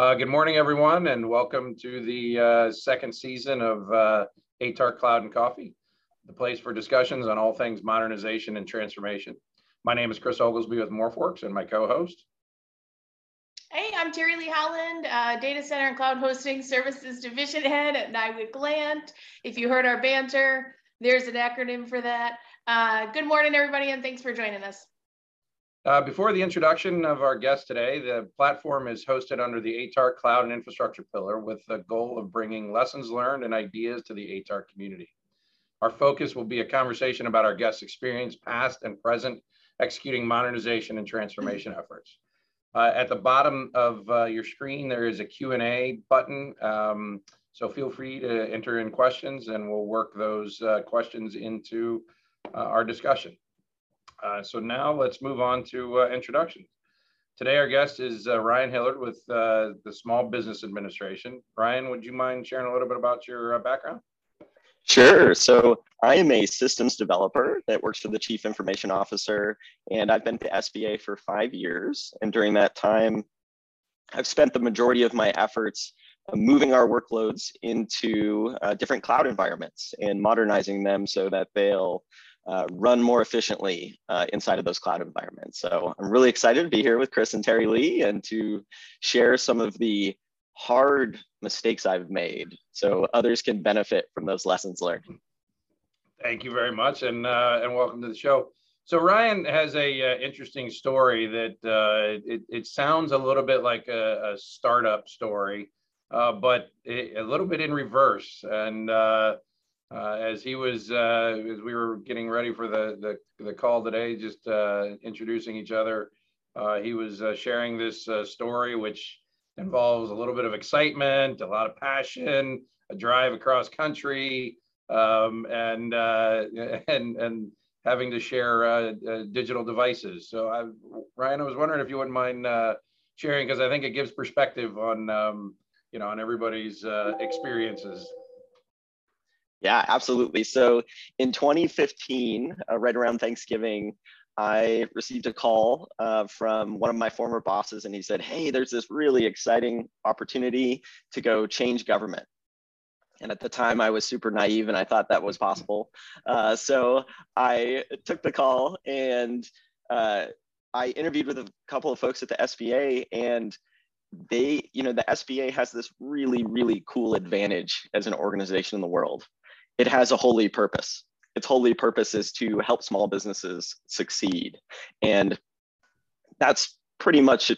Uh, good morning, everyone, and welcome to the uh, second season of uh, ATARC Cloud and Coffee, the place for discussions on all things modernization and transformation. My name is Chris Oglesby with MorphWorks and my co-host. Hey, I'm Terry Lee Holland, uh, Data Center and Cloud Hosting Services Division Head at NIWC Lant. If you heard our banter, there's an acronym for that. Uh, good morning, everybody, and thanks for joining us. Uh, before the introduction of our guest today, the platform is hosted under the ATARC Cloud and Infrastructure pillar with the goal of bringing lessons learned and ideas to the ATARC community. Our focus will be a conversation about our guests' experience, past and present, executing modernization and transformation efforts. Uh, at the bottom of uh, your screen, there is a Q&A button. Um, so feel free to enter in questions and we'll work those uh, questions into uh, our discussion. Uh, so now let's move on to uh, introductions. Today, our guest is uh, Ryan Hillard with uh, the Small Business Administration. Ryan, would you mind sharing a little bit about your uh, background? Sure. So I am a systems developer that works for the Chief Information Officer, and I've been to SBA for five years. And during that time, I've spent the majority of my efforts moving our workloads into different cloud environments and modernizing them so that they'll uh, run more efficiently uh, inside of those cloud environments. So I'm really excited to be here with Chris and Terry Lee and to share some of the hard mistakes I've made so others can benefit from those lessons learned. Thank you very much and, uh, and welcome to the show. So Ryan has a uh, interesting story that uh, it, it sounds a little bit like a, a startup story, but it, a little bit in reverse. And uh, as he was uh, as we were getting ready for the the, the call today, just uh, introducing each other. Uh, he was uh, sharing this uh, story, which involves a little bit of excitement, a lot of passion, a drive across country, um, and and and having to share digital devices. So, I, Ryan, I was wondering if you wouldn't mind sharing because I think it gives perspective on um, you know on everybody's experiences. Yeah, absolutely. So in 2015, uh, right around Thanksgiving, I received a call uh, from one of my former bosses, and he said, Hey, there's this really exciting opportunity to go change government. And at the time, I was super naive and I thought that was possible. Uh, so I took the call and uh, I interviewed with a couple of folks at the SBA, and they, you know, the SBA has this really, really cool advantage as an organization in the world it has a holy purpose. Its holy purpose is to help small businesses succeed. And that's pretty much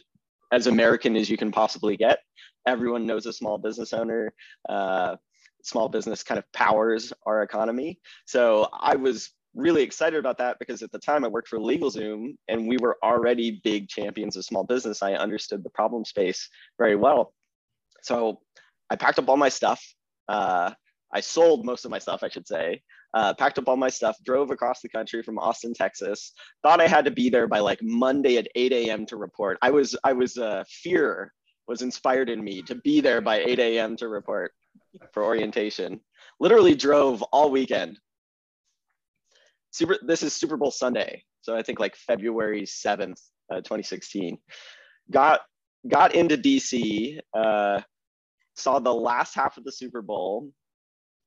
as American as you can possibly get. Everyone knows a small business owner. Uh, small business kind of powers our economy. So I was really excited about that because at the time I worked for LegalZoom and we were already big champions of small business. I understood the problem space very well. So I packed up all my stuff. Uh, I sold most of my stuff, I should say. Uh, packed up all my stuff, drove across the country from Austin, Texas. Thought I had to be there by like Monday at 8 a.m. to report. I was, I was, uh, fear was inspired in me to be there by 8 a.m. to report for orientation. Literally drove all weekend. Super. This is Super Bowl Sunday, so I think like February 7th, uh, 2016. Got got into DC. Uh, saw the last half of the Super Bowl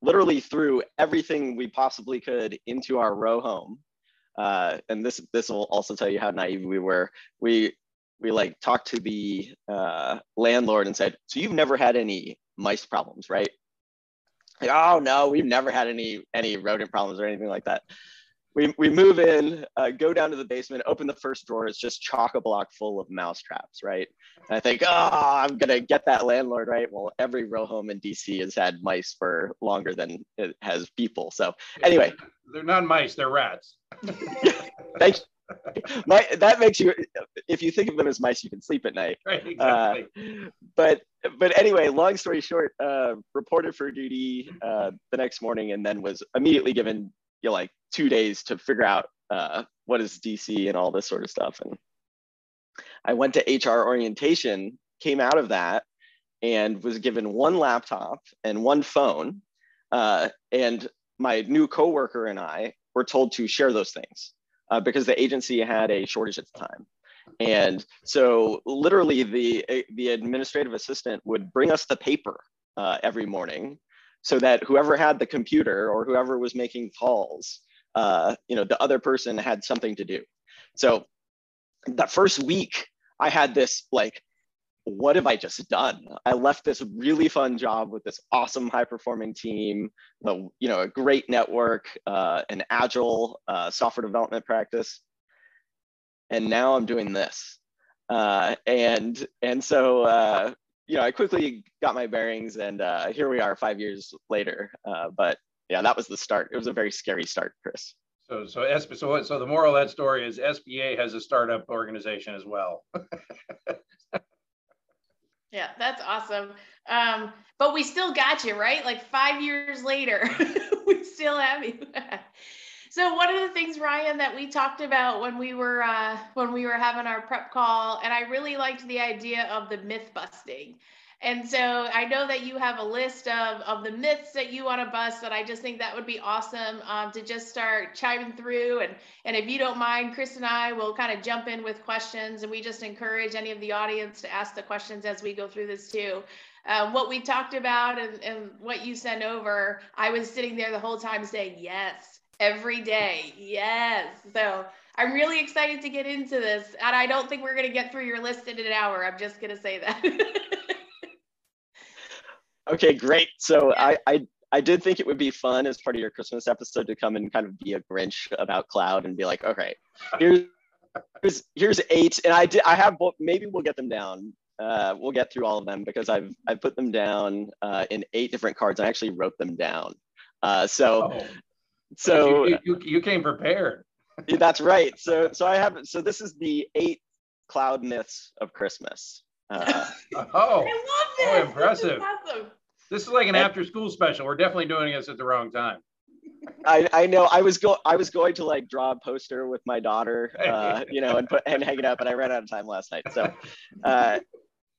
literally threw everything we possibly could into our row home. Uh, and this this will also tell you how naive we were. We we like talked to the uh, landlord and said, "So you've never had any mice problems, right?" Like, oh no, we've never had any any rodent problems or anything like that we, we move in, uh, go down to the basement, open the first drawer. It's just chock a block full of mouse traps, right? And I think, oh, I'm gonna get that landlord, right? Well, every row home in DC has had mice for longer than it has people. So anyway, they're not mice, they're rats. Thank you. My, that makes you if you think of them as mice you can sleep at night right, exactly. Uh, but but anyway long story short uh, reported for duty uh, the next morning and then was immediately given you know, like two days to figure out uh, what is DC and all this sort of stuff. And I went to HR orientation, came out of that, and was given one laptop and one phone. Uh, and my new coworker and I were told to share those things uh, because the agency had a shortage at the time. And so literally the, the administrative assistant would bring us the paper uh, every morning so that whoever had the computer or whoever was making calls, uh, you know, the other person had something to do. So that first week, I had this like, what have I just done? I left this really fun job with this awesome high performing team, you know, a great network, uh, an agile uh, software development practice and now I'm doing this. Uh, and and so uh, you know, I quickly got my bearings, and uh, here we are five years later. Uh, but yeah, that was the start. It was a very scary start, Chris. So so SB, so so the moral of that story is SBA has a startup organization as well. yeah, that's awesome. Um, but we still got you right. Like five years later, we still have you. So one of the things, Ryan, that we talked about when we were uh, when we were having our prep call, and I really liked the idea of the myth busting. And so I know that you have a list of, of the myths that you want to bust, and I just think that would be awesome um, to just start chiming through. And, and if you don't mind, Chris and I will kind of jump in with questions, and we just encourage any of the audience to ask the questions as we go through this too. Um, what we talked about and, and what you sent over, I was sitting there the whole time saying, yes, every day. Yes. So I'm really excited to get into this. And I don't think we're going to get through your list in an hour. I'm just going to say that. okay, great. So yeah. I, I, I did think it would be fun as part of your Christmas episode to come and kind of be a Grinch about cloud and be like, okay, here's here's here's eight, and I did I have maybe we'll get them down. Uh, we'll get through all of them because I've I've put them down uh, in eight different cards. I actually wrote them down. Uh, so oh so you, you, you came prepared. that's right. So so I have so this is the eight cloud myths of Christmas. Uh, oh, I love this. Oh, impressive. This is, awesome. this is like an after school special. We're definitely doing this at the wrong time. I, I know I was go I was going to like draw a poster with my daughter, uh, you know, and put and hang it up, and I ran out of time last night. So, uh,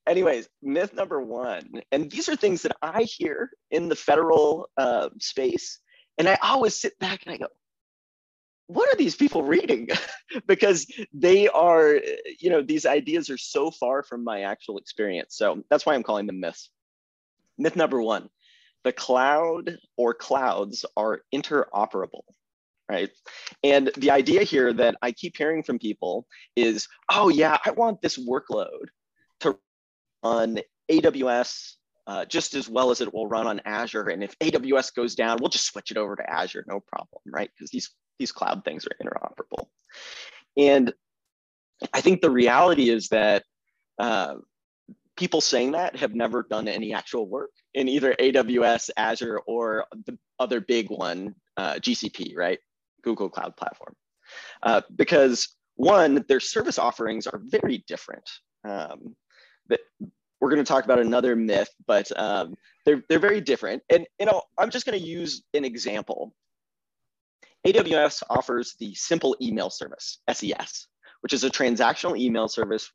anyways, myth number one, and these are things that I hear in the federal uh, space and I always sit back and I go, what are these people reading? because they are, you know, these ideas are so far from my actual experience. So that's why I'm calling them myths. Myth number one the cloud or clouds are interoperable, right? And the idea here that I keep hearing from people is, oh, yeah, I want this workload to run on AWS uh, just as well as it will run on Azure. And if AWS goes down, we'll just switch it over to Azure, no problem, right? Because these, these cloud things are interoperable. And I think the reality is that uh, people saying that have never done any actual work in either AWS, Azure, or the other big one, uh, GCP, right? Google Cloud Platform. Uh, because one, their service offerings are very different. Um, we're going to talk about another myth, but um, they're, they're very different. And you know, I'm just going to use an example. AWS offers the simple email service, SES, which is a transactional email service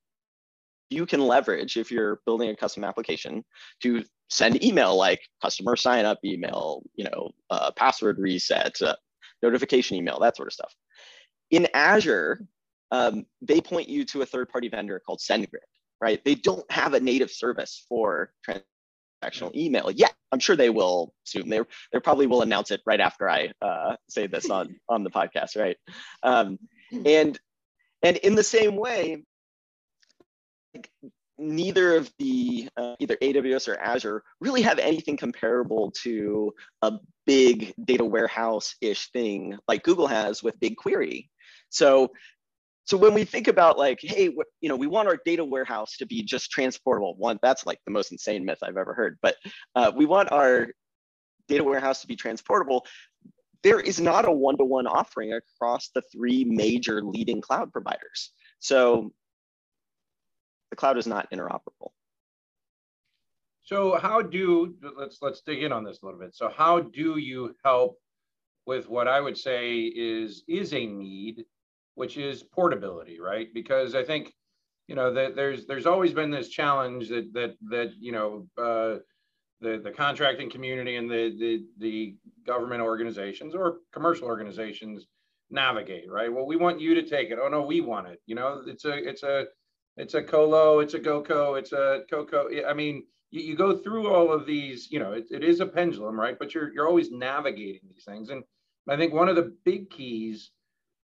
you can leverage if you're building a custom application to send email like customer sign up email, you know, uh, password reset, uh, notification email, that sort of stuff. In Azure, um, they point you to a third party vendor called SendGrid right? They don't have a native service for transactional email yet. I'm sure they will soon. They they probably will announce it right after I uh, say this on on the podcast, right? Um, and and in the same way, neither of the uh, either AWS or Azure really have anything comparable to a big data warehouse ish thing like Google has with BigQuery. So so when we think about like, hey, you know, we want our data warehouse to be just transportable. One, that's like the most insane myth I've ever heard. But uh, we want our data warehouse to be transportable. There is not a one-to-one offering across the three major leading cloud providers. So the cloud is not interoperable. So how do let's let's dig in on this a little bit. So how do you help with what I would say is is a need which is portability, right? Because I think, you know, that there's there's always been this challenge that that that you know uh, the the contracting community and the the the government organizations or commercial organizations navigate, right? Well, we want you to take it. Oh no, we want it. You know, it's a it's a it's a colo, it's a GoCo, it's a Coco. I mean, you, you go through all of these, you know, it, it is a pendulum, right? But you're you're always navigating these things. And I think one of the big keys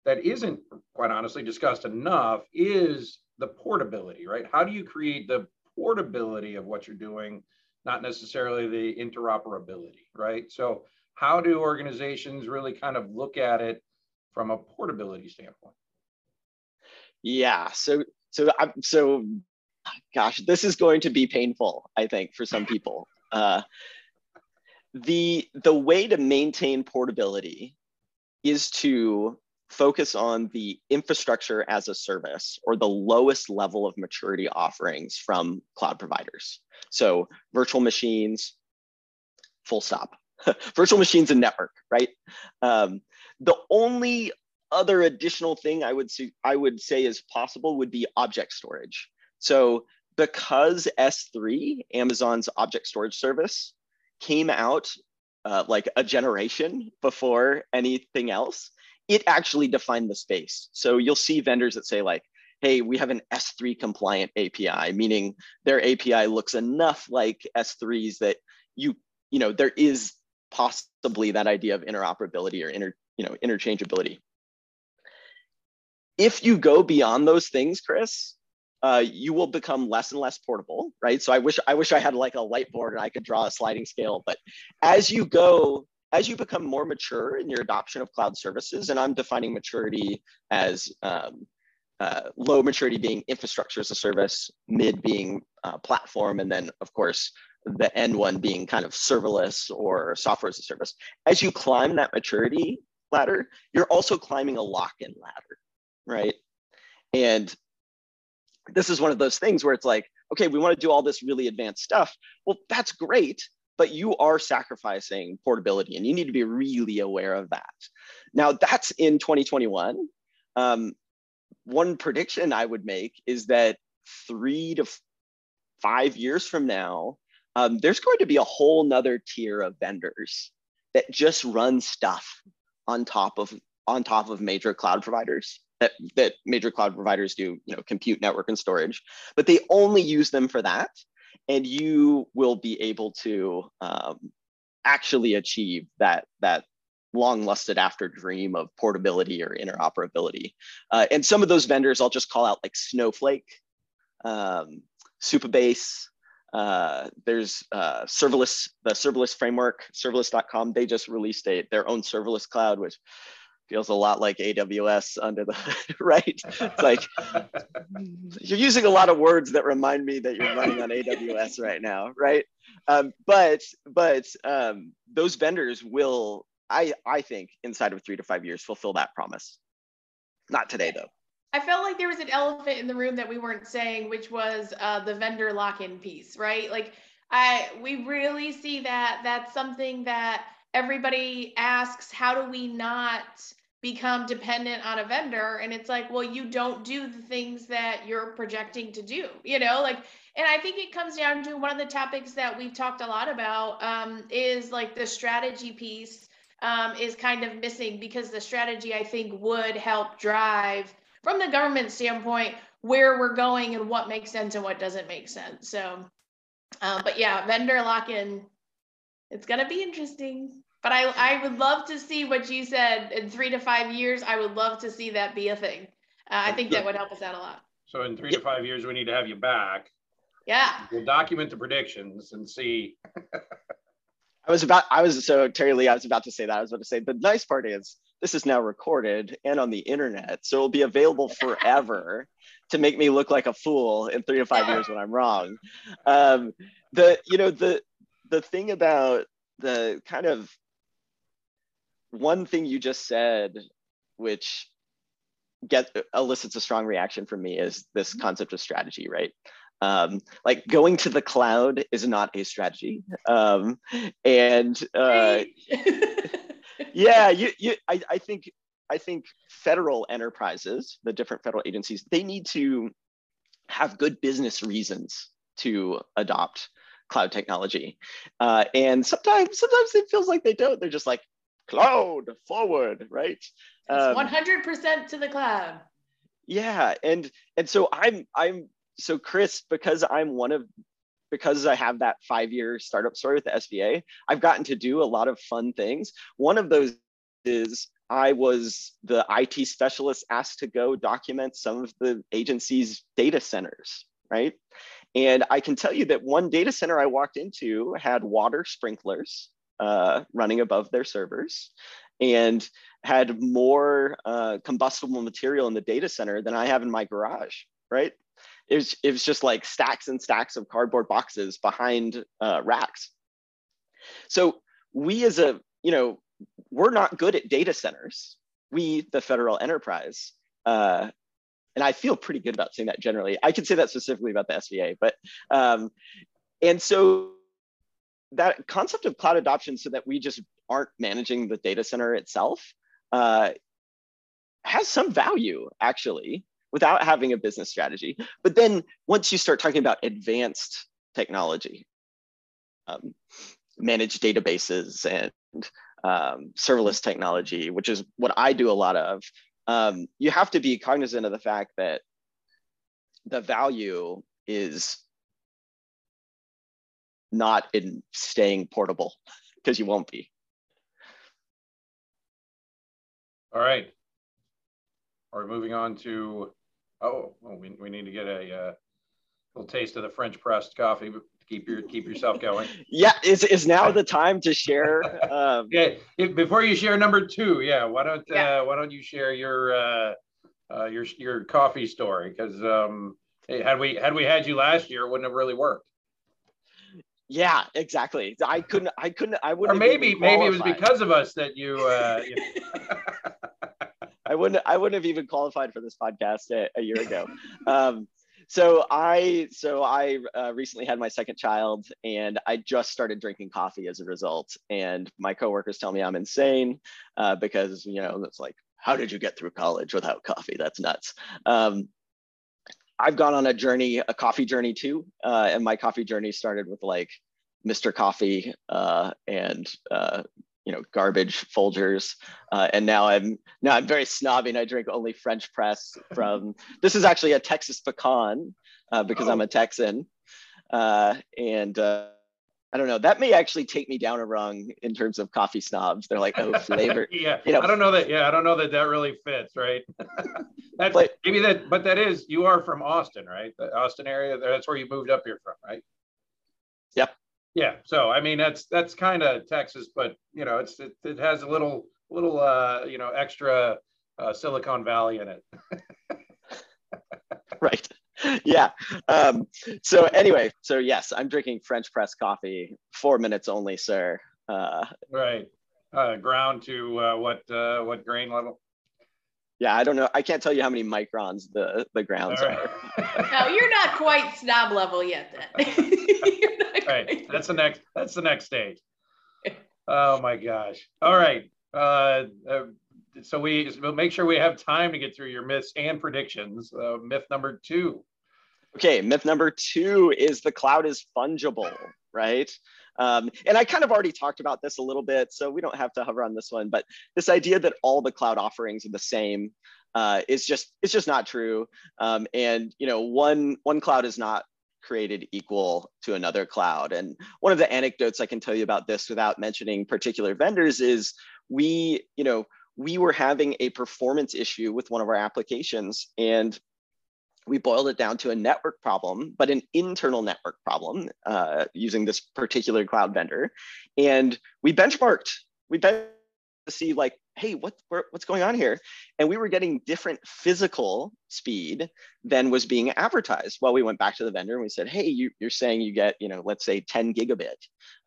that isn't quite honestly discussed enough is the portability, right? How do you create the portability of what you're doing, not necessarily the interoperability, right? So how do organizations really kind of look at it from a portability standpoint? Yeah, so so I'm so gosh, this is going to be painful, I think, for some people. Uh, the the way to maintain portability is to focus on the infrastructure as a service or the lowest level of maturity offerings from cloud providers. So virtual machines, full stop. virtual machines and network, right? Um, the only other additional thing I would I would say is possible would be object storage. So because S3, Amazon's object storage service, came out uh, like a generation before anything else, it actually defined the space. So you'll see vendors that say like, hey, we have an S3 compliant API, meaning their API looks enough like S3's that you, you know, there is possibly that idea of interoperability or inter, you know, interchangeability if you go beyond those things, Chris, uh, you will become less and less portable, right? So I wish I wish I had like a whiteboard and I could draw a sliding scale. But as you go, as you become more mature in your adoption of cloud services, and I'm defining maturity as um, uh, low maturity being infrastructure as a service, mid being uh, platform, and then of course the end one being kind of serverless or software as a service. As you climb that maturity ladder, you're also climbing a lock-in ladder right? And this is one of those things where it's like, okay, we want to do all this really advanced stuff. Well, that's great, but you are sacrificing portability and you need to be really aware of that. Now, that's in 2021. Um, one prediction I would make is that three to five years from now, um, there's going to be a whole nother tier of vendors that just run stuff on top of on top of major cloud providers that, that major cloud providers do, you know, compute, network, and storage, but they only use them for that. And you will be able to um, actually achieve that, that long lusted after dream of portability or interoperability. Uh, and some of those vendors I'll just call out like Snowflake, um, Supabase, uh, there's uh, serverless, the serverless framework, serverless.com, they just released a, their own serverless cloud, which feels a lot like AWS under the right. It's like you're using a lot of words that remind me that you're running on AWS right now, right? Um, but but um, those vendors will, I I think, inside of three to five years, fulfill that promise. Not today though. I felt like there was an elephant in the room that we weren't saying, which was uh, the vendor lock-in piece, right? Like I we really see that that's something that everybody asks how do we not become dependent on a vendor? And it's like well you don't do the things that you're projecting to do you know like and i think it comes down to one of the topics that we've talked a lot about um, is like the strategy piece um, is kind of missing because the strategy i think would help drive from the government standpoint where we're going and what makes sense and what doesn't make sense so uh, but yeah vendor lock-in it's going to be interesting but I, I would love to see what you said in three to five years. I would love to see that be a thing. Uh, I think that would help us out a lot. So in three to five years, we need to have you back. Yeah. We'll document the predictions and see. I was about, I was, so Terry Lee, I was about to say that. I was about to say, the nice part is this is now recorded and on the internet. So it'll be available forever to make me look like a fool in three to five years when I'm wrong. Um, the, you know, the, the thing about the kind of one thing you just said, which get elicits a strong reaction from me, is this mm-hmm. concept of strategy, right? Um, like going to the cloud is not a strategy, um, and uh, yeah, you, you, I, I think, I think federal enterprises, the different federal agencies, they need to have good business reasons to adopt cloud technology, uh, and sometimes, sometimes it feels like they don't. They're just like, cloud forward, right? Um, 100% to the cloud. Yeah, and and so I'm I'm so Chris because I'm one of because I have that five year startup story with the SBA, I've gotten to do a lot of fun things. One of those is I was the IT specialist asked to go document some of the agency's data centers, right? And I can tell you that one data center I walked into had water sprinklers uh, running above their servers and had more uh, combustible material in the data center than I have in my garage, right? It was, it was just like stacks and stacks of cardboard boxes behind uh, racks. So we as a, you know, we're not good at data centers. We, the federal enterprise, uh, and I feel pretty good about saying that generally. I can say that specifically about the SBA, but um, and so that concept of cloud adoption, so that we just aren't managing the data center itself, uh, has some value actually without having a business strategy. But then once you start talking about advanced technology, um, managed databases and um, serverless technology, which is what I do a lot of, um, you have to be cognizant of the fact that the value is not in staying portable because you won't be. All right. Are we moving on to, oh, well, we, we need to get a uh, little taste of the French pressed coffee to keep your keep yourself going. Yeah, is is now the time to share? Um, yeah, before you share number two, yeah, why don't yeah. Uh, why don't you share your uh, uh, your your coffee story? Because um, hey, had we had we had you last year, it wouldn't have really worked. Yeah, exactly. I couldn't. I couldn't. I wouldn't. Or maybe maybe it was because of us that you. Uh, you know. I wouldn't. I wouldn't have even qualified for this podcast a, a year ago. Um, so I so I uh, recently had my second child, and I just started drinking coffee as a result. And my coworkers tell me I'm insane uh, because you know it's like, how did you get through college without coffee? That's nuts. Um, I've gone on a journey, a coffee journey too, uh, and my coffee journey started with like Mr. Coffee uh, and uh, you know garbage Folgers, uh, and now I'm now I'm very snobby and I drink only French press from. this is actually a Texas pecan uh, because oh. I'm a Texan, uh, and uh, I don't know. That may actually take me down a rung in terms of coffee snobs. They're like, oh, flavor. yeah, you know. I don't know that. Yeah, I don't know that that really fits, right? that's but, maybe that, but that is you are from Austin, right? The Austin area. That's where you moved up here from, right? Yep. Yeah. So I mean, that's that's kind of Texas, but you know, it's it, it has a little little uh, you know extra uh, Silicon Valley in it. right. Yeah. Um, so anyway, so yes, I'm drinking French press coffee, four minutes only, sir. Uh, right. Uh, ground to uh, what uh, what grain level? Yeah, I don't know. I can't tell you how many microns the the grounds right. are. no, you're not quite snob level yet. Then right. That's the next. That's the next stage. Oh my gosh. All right. Uh, uh, so we we'll make sure we have time to get through your myths and predictions. Uh, myth number two. Okay, myth number two is the cloud is fungible, right? Um, and I kind of already talked about this a little bit, so we don't have to hover on this one. But this idea that all the cloud offerings are the same uh, is just it's just not true. Um, and you know, one one cloud is not created equal to another cloud. And one of the anecdotes I can tell you about this without mentioning particular vendors is we, you know, we were having a performance issue with one of our applications and we boiled it down to a network problem, but an internal network problem uh, using this particular cloud vendor. And we benchmarked, we benchmarked to see like, hey, what, what's going on here? And we were getting different physical speed than was being advertised. Well, we went back to the vendor and we said, hey, you, are saying you get, you know, let's say 10 gigabit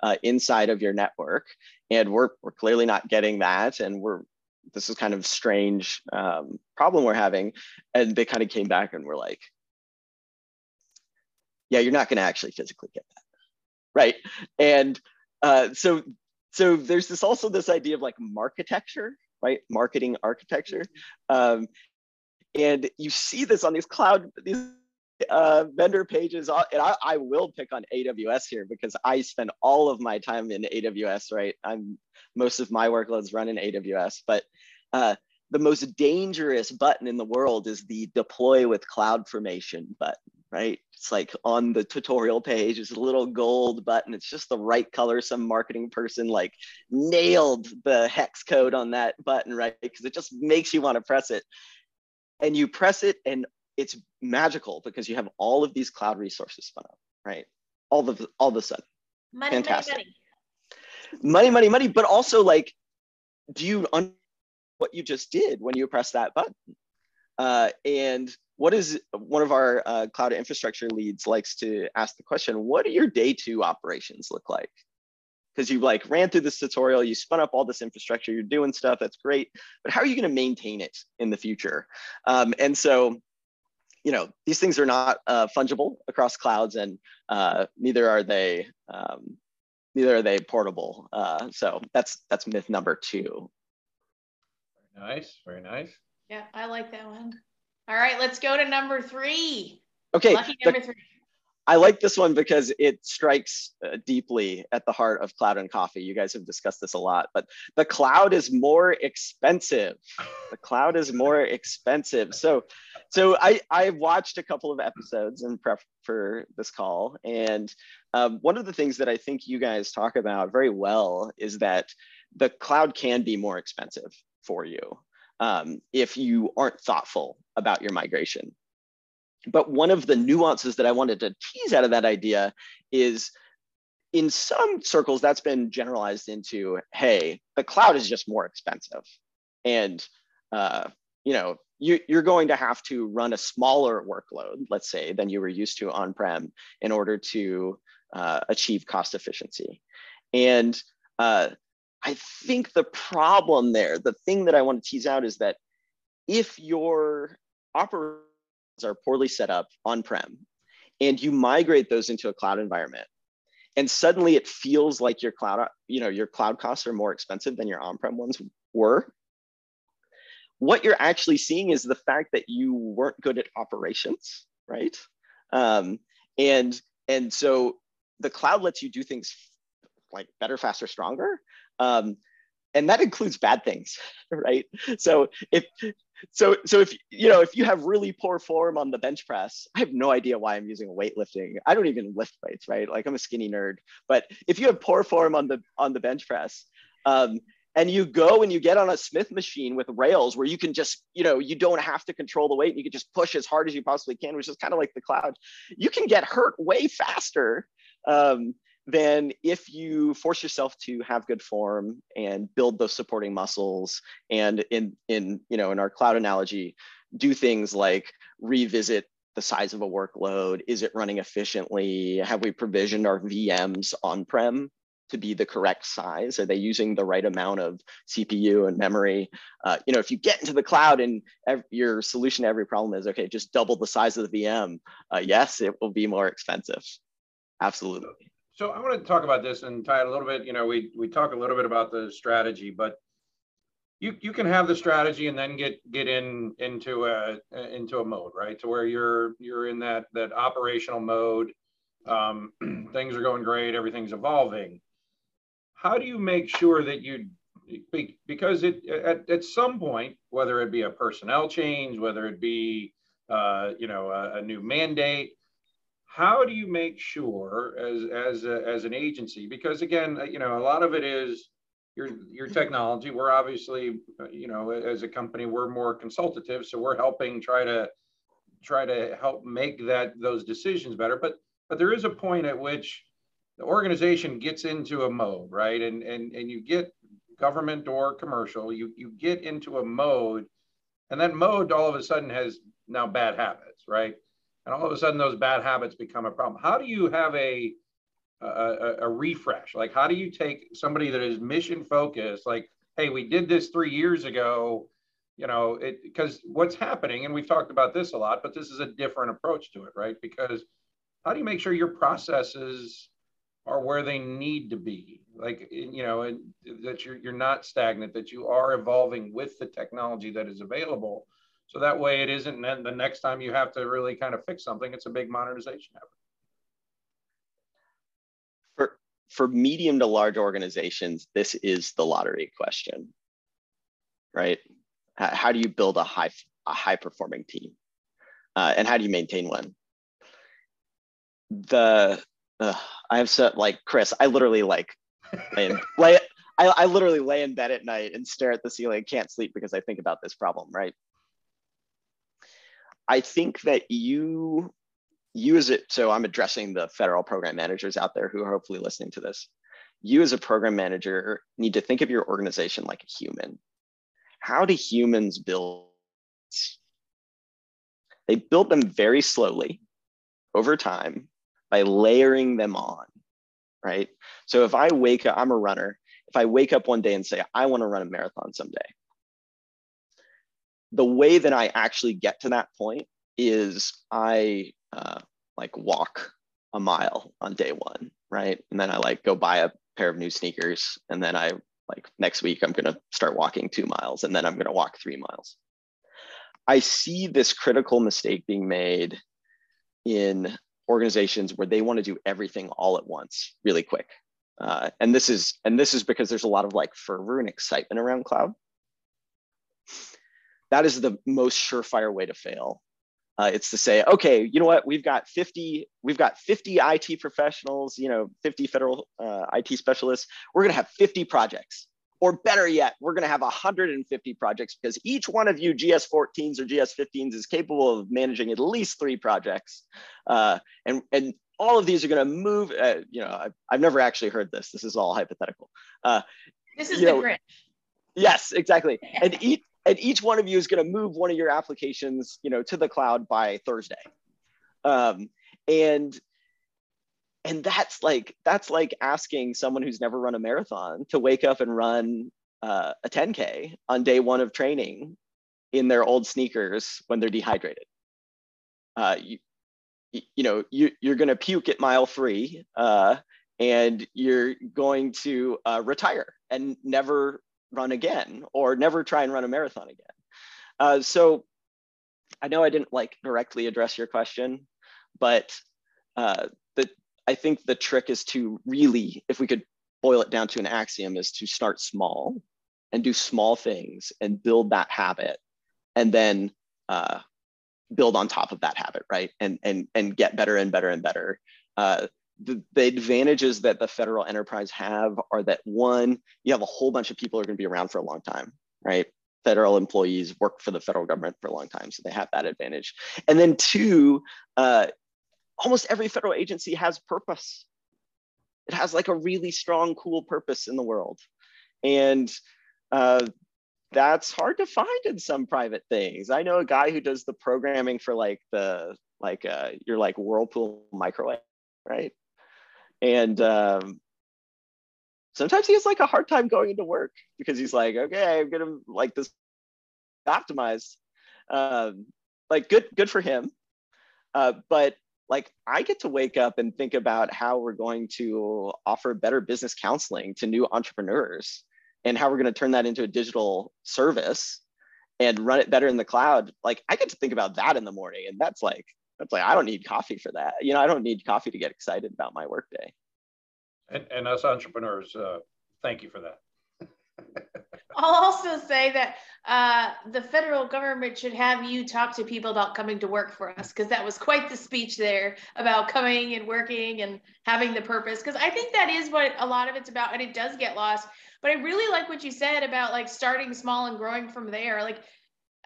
uh, inside of your network, and we're, we're clearly not getting that. And we're, this is kind of strange um, problem we're having. And they kind of came back and were like, yeah, you're not going to actually physically get that. Right. And uh, so so there's this also this idea of like marketecture, right? Marketing architecture. Um, and you see this on these cloud, these uh, vendor pages, uh, and I, I, will pick on AWS here because I spend all of my time in AWS, right? I'm most of my workloads run in AWS, but uh, the most dangerous button in the world is the deploy with CloudFormation button, right? It's like on the tutorial page, it's a little gold button. It's just the right color. Some marketing person like nailed the hex code on that button, right? Because it just makes you want to press it. And you press it and it's magical because you have all of these cloud resources spun up, right? All of all of a sudden. Money, Fantastic. money, money. Money, money, money. But also like, do you understand what you just did when you press that button. Uh, and what is one of our uh, cloud infrastructure leads likes to ask the question, what do your day two operations look like? Because you like ran through this tutorial, you spun up all this infrastructure, you're doing stuff, that's great, but how are you gonna maintain it in the future? Um, and so, you know, these things are not uh, fungible across clouds and uh, neither are they, um, neither are they portable. Uh, so that's, that's myth number two. Nice, very nice. Yeah, I like that one. All right, let's go to number three. Okay. Lucky number the, three. I like this one because it strikes uh, deeply at the heart of cloud and coffee. You guys have discussed this a lot, but the cloud is more expensive. The cloud is more expensive. So, so I I watched a couple of episodes in prep for this call, and um, one of the things that I think you guys talk about very well is that the cloud can be more expensive for you um, if you aren't thoughtful about your migration. But one of the nuances that I wanted to tease out of that idea is in some circles, that's been generalized into hey, the cloud is just more expensive. And uh, you know, you, are going to have to run a smaller workload, let's say, than you were used to on-prem in order to uh, achieve cost efficiency. And uh, I think the problem there, the thing that I want to tease out is that if your operations are poorly set up on-prem and you migrate those into a cloud environment, and suddenly it feels like your cloud, you know, your cloud costs are more expensive than your on-prem ones were. What you're actually seeing is the fact that you weren't good at operations, right? Um, and and so the cloud lets you do things like better, faster, stronger, um, and that includes bad things, right? So if so so if you know if you have really poor form on the bench press, I have no idea why I'm using weightlifting. I don't even lift weights, right? Like I'm a skinny nerd. But if you have poor form on the on the bench press, um, and you go and you get on a Smith machine with rails where you can just, you know, you don't have to control the weight. You can just push as hard as you possibly can, which is kind of like the cloud. You can get hurt way faster um, than if you force yourself to have good form and build those supporting muscles and in in you know in our cloud analogy do things like revisit the size of a workload. Is it running efficiently? Have we provisioned our vms on-prem to be the correct size? Are they using the right amount of cpu and memory? Uh, you know if you get into the cloud and your solution to every problem is okay just double the size of the vm uh, yes it will be more expensive. Absolutely so I want to talk about this and tie it a little bit. You know, we we talk a little bit about the strategy, but you you can have the strategy and then get get in into a into a mode, right? To where you're you're in that that operational mode. Um, things are going great, everything's evolving. How do you make sure that you because it at, at some point, whether it be a personnel change, whether it be uh, you know a, a new mandate, how do you make sure as as a, as an agency because again uh, you know a lot of it is your your technology. We're obviously uh, you know as a company we're more consultative so we're helping try to try to help make that those decisions better. But but there is a point at which the organization gets into a mode right? And and and you get government or commercial you you get into a mode and that mode all of a sudden has now bad habits right and all of a sudden those bad habits become a problem. How do you have a a, a refresh? Like, how do you take somebody that is mission focused, like, hey, we did this three years ago, you know, it because what's happening, and we've talked about this a lot, but this is a different approach to it, right? Because how do you make sure your processes are where they need to be? Like, you know, that you're, you're not stagnant, that you are evolving with the technology that is available So that way it isn't and then the next time you have to really kind of fix something, it's a big modernization effort. For, for medium to large organizations, this is the lottery question, right? How do you build a high, a high performing team? Uh, and how do you maintain one? The, uh, I have so like, Chris, I literally like lay, lay I, I literally lay in bed at night and stare at the ceiling, can't sleep because I think about this problem, right? I think that you as it so I'm addressing the federal program managers out there who are hopefully listening to this. You as a program manager need to think of your organization like a human. How do humans build? They build them very slowly over time by layering them on, right? So if I wake up, I'm a runner. If I wake up one day and say, I want to run a marathon someday, the way that I actually get to that point is I uh, like walk a mile on day one, right? And then I like go buy a pair of new sneakers. And then I like next week, I'm going to start walking two miles and then I'm going to walk three miles. I see this critical mistake being made in organizations where they want to do everything all at once really quick. Uh, and this is and this is because there's a lot of like fervor and excitement around cloud that is the most surefire way to fail. Uh, it's to say, okay, you know what? We've got 50, we've got 50 IT professionals, you know, 50 federal uh, IT specialists. We're going to have 50 projects, or better yet, we're going to have 150 projects because each one of you GS14s or GS15s is capable of managing at least three projects, uh, and and all of these are going to move. Uh, you know, I've, I've never actually heard this. This is all hypothetical. Uh, this is the know, Grinch. Yes, exactly. And each and each one of you is going to move one of your applications you know to the cloud by thursday. Um, and and that's like that's like asking someone who's never run a marathon to wake up and run uh, a 10k on day one of training in their old sneakers when they're dehydrated. Uh, you, you know you, you're going to puke at mile three uh, and you're going to uh, retire and never run again or never try and run a marathon again. Uh, so I know I didn't like directly address your question, but uh, the, I think the trick is to really, if we could boil it down to an axiom, is to start small and do small things and build that habit and then uh, build on top of that habit, right? And, and, and get better and better and better. Uh, the, the advantages that the federal enterprise have are that one, you have a whole bunch of people who are going to be around for a long time, right? Federal employees work for the federal government for a long time, so they have that advantage. And then two, uh, almost every federal agency has purpose. It has like a really strong, cool purpose in the world. And uh, that's hard to find in some private things. I know a guy who does the programming for like the like uh, your like Whirlpool microwave, right? And um, sometimes he has like a hard time going into work because he's like okay i'm gonna like this optimized um, like good good for him. Uh, but like i get to wake up and think about how we're going to offer better business counseling to new entrepreneurs and how we're going to turn that into a digital service and run it better in the cloud. Like i get to think about that in the morning and that's like that's like I don't need coffee for that. You know, I don't need coffee to get excited about my workday. And, and us entrepreneurs, uh, thank you for that. I'll also say that uh, the federal government should have you talk to people about coming to work for us because that was quite the speech there about coming and working and having the purpose. Because I think that is what a lot of it's about, and it does get lost. But I really like what you said about like starting small and growing from there. Like,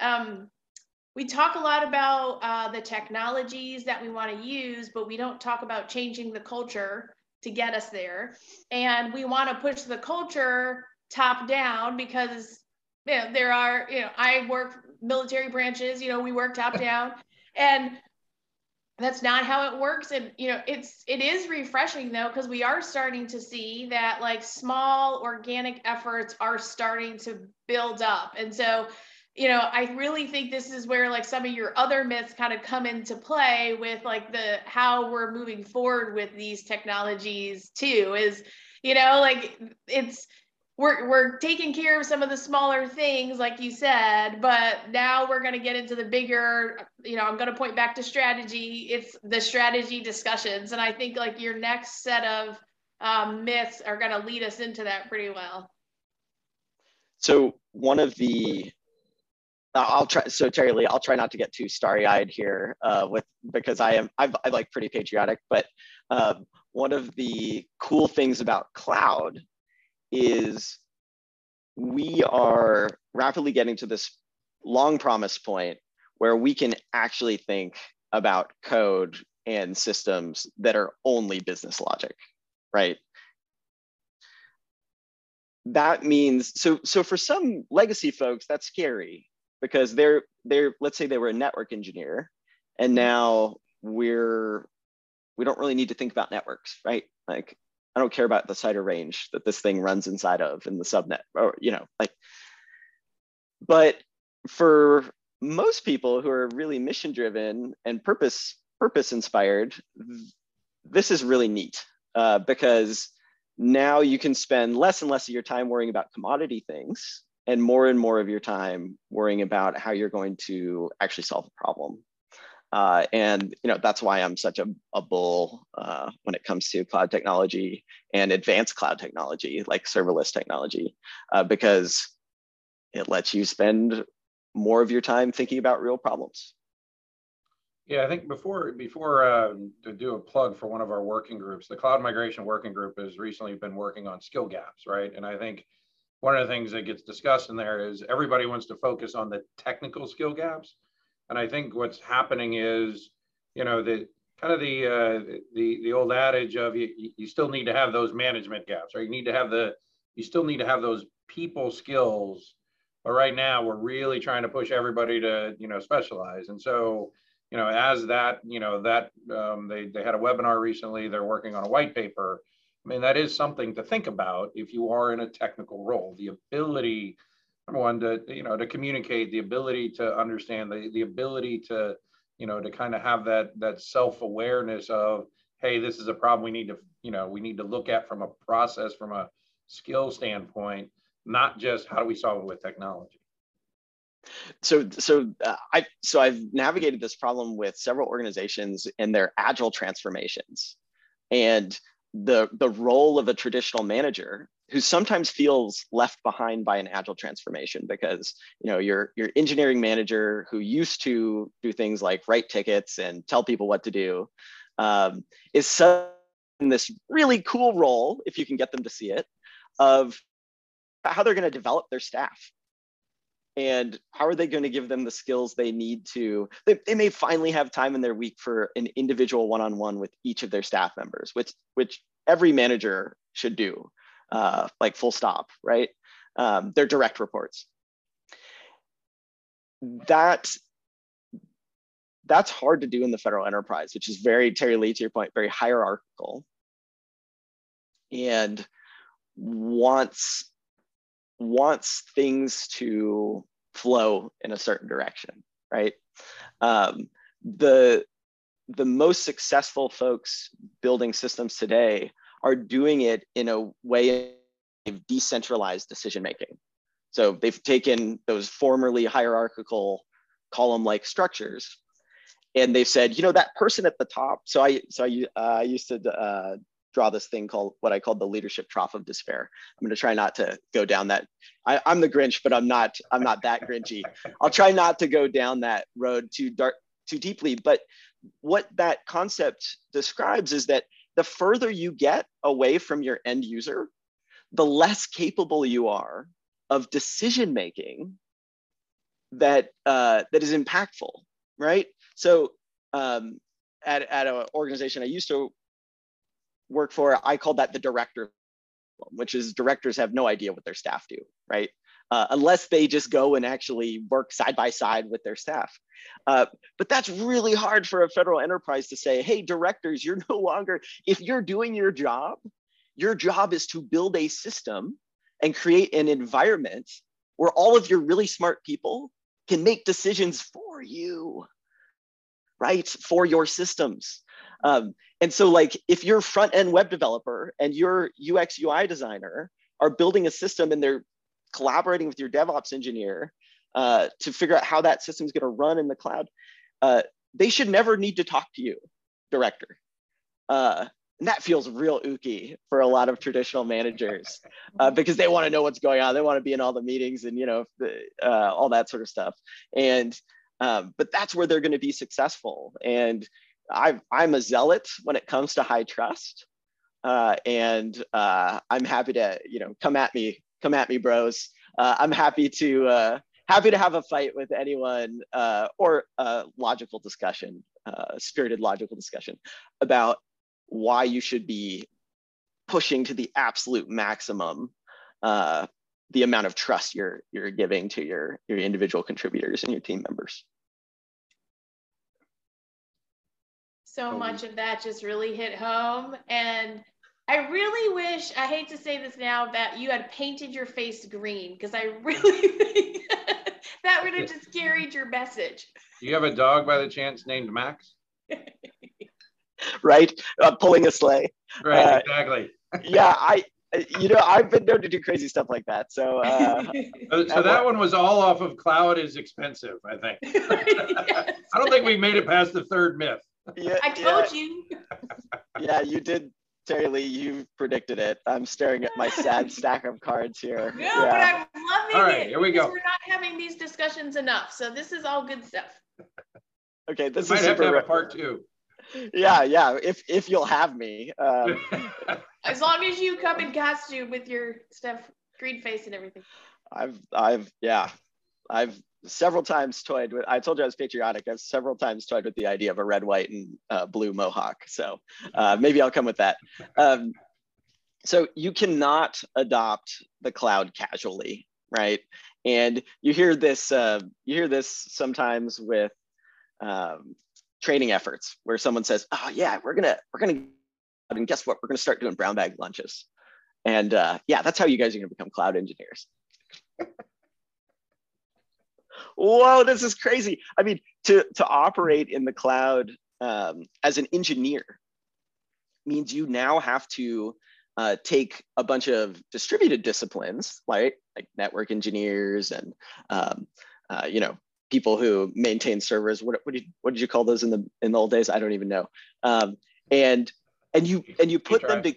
um, we talk a lot about uh, the technologies that we want to use, but we don't talk about changing the culture to get us there. And we want to push the culture top down because you know, there are, you know, I work military branches, you know, we work top down. And that's not how it works and you know it's it is refreshing though because we are starting to see that like small organic efforts are starting to build up and so you know, I really think this is where like some of your other myths kind of come into play with like the how we're moving forward with these technologies too is, you know, like it's we're we're taking care of some of the smaller things like you said but now we're going to get into the bigger you know i'm going to point back to strategy. It's the strategy discussions and i think like your next set of um, myths are going to lead us into that pretty well. So one of the I'll try. So Terry Lee, I'll try not to get too starry-eyed here uh, with because I am I'm, I like pretty patriotic. But um, one of the cool things about cloud is we are rapidly getting to this long promise point where we can actually think about code and systems that are only business logic, right? That means so so for some legacy folks that's scary because they're they're let's say they were a network engineer and now we're we don't really need to think about networks, right? Like I don't care about the CIDR range that this thing runs inside of in the subnet, or you know, like. But for most people who are really mission driven and purpose purpose inspired, this is really neat uh, because now you can spend less and less of your time worrying about commodity things and more and more of your time worrying about how you're going to actually solve a problem. Uh, and you know that's why I'm such a, a bull uh, when it comes to cloud technology and advanced cloud technology like serverless technology, uh, because it lets you spend more of your time thinking about real problems. Yeah, I think before before uh, to do a plug for one of our working groups, the cloud migration working group has recently been working on skill gaps, right? And I think one of the things that gets discussed in there is everybody wants to focus on the technical skill gaps and I think what's happening is, you know, the kind of the uh, the the old adage of you you still need to have those management gaps, right? You need to have the you still need to have those people skills. But right now, we're really trying to push everybody to you know specialize, and so you know as that you know that um, they they had a webinar recently. They're working on a white paper. I mean, that is something to think about if you are in a technical role. The ability number one to you know to communicate the ability to understand the the ability to you know to kind of have that that self-awareness of hey this is a problem we need to you know we need to look at from a process from a skill standpoint not just how do we solve it with technology so so uh, i so i've navigated this problem with several organizations in their agile transformations and the the role of a traditional manager who sometimes feels left behind by an agile transformation because you know your your engineering manager who used to do things like write tickets and tell people what to do um, is in this really cool role if you can get them to see it of how they're going to develop their staff and how are they going to give them the skills they need to they, they may finally have time in their week for an individual one-on-one with each of their staff members which which every manager should do uh, like full stop right? Um, they're direct reports. That that's hard to do in the federal enterprise which is very terry lee to your point very hierarchical. And wants wants things to flow in a certain direction, right? Um, the the most successful folks building systems today are doing it in a way of decentralized decision making. So they've taken those formerly hierarchical column-like structures, and they've said, you know, that person at the top. So I so I, uh, used to uh, draw this thing called what I called the leadership trough of despair. I'm going to try not to go down that. I, am the Grinch, but I'm not. I'm not that Grinchy. I'll try not to go down that road too dark, too deeply. But what that concept describes is that the further you get away from your end user, the less capable you are of decision making that uh, that is impactful, right? So um, at, at an organization I used to work for, I call that the director, which is directors have no idea what their staff do, right? Uh, unless they just go and actually work side by side with their staff. Uh, but that's really hard for a federal enterprise to say, hey, directors, you're no longer, if you're doing your job, your job is to build a system and create an environment where all of your really smart people can make decisions for you, right? For your systems. Um, and so like if you're front end web developer and you're UX UI designer are building a system and they're collaborating with your DevOps engineer uh, to figure out how that system is going to run in the cloud, uh, they should never need to talk to you, director. Uh, and that feels real ooky for a lot of traditional managers uh, because they want to know what's going on. They want to be in all the meetings and you know the, uh, all that sort of stuff. And um, but that's where they're going to be successful. And i am a zealot when it comes to high trust. Uh, and uh, I'm happy to you know come at me, come at me, bros. Uh, I'm happy to uh, happy to have a fight with anyone or a logical discussion, spirited logical discussion about why you should be pushing to the absolute maximum uh, the amount of trust you're you're giving to your your individual contributors and your team members. So much of that just really hit home, and I really wish I hate to say this now that you had painted your face green because I really think that would have just carried your message. Do you have a dog by the chance named Max? right? Uh, pulling a sleigh. Right, uh, exactly. yeah, I, you know, I've been known to do crazy stuff like that. So, uh, so, so that one was all off of cloud is expensive, I think. yes. I don't think we made it past the third myth. Yeah, I told yeah. you. yeah, you did. Terry Lee, you predicted it. I'm staring at my sad stack of cards here. No, yeah. but I'm loving all right, it. Here we go. We're not having these discussions enough, so this is all good stuff. Okay, this we is might super have to have a part two yeah, yeah. If if you'll have me. Um, as long as you come in costume with your stuff, green face and everything. I've I've yeah, I've several times toyed with. I told you I was patriotic. I've several times toyed with the idea of a red, white, and uh, blue mohawk. So uh, maybe I'll come with that. Um, so you cannot adopt the cloud casually, right? And you hear this. Uh, you hear this sometimes with um, training efforts where someone says, "Oh yeah, we're gonna we're gonna," and guess what? We're gonna start doing brown bag lunches, and uh, yeah, that's how you guys are gonna become cloud engineers. Whoa, this is crazy. I mean, to to operate in the cloud um, as an engineer means you now have to uh, take a bunch of distributed disciplines, right, like network engineers and um, uh, you know people who maintain servers. What, what, did, what did you call those in the in the old days? I don't even know. Um, and and you and you put them to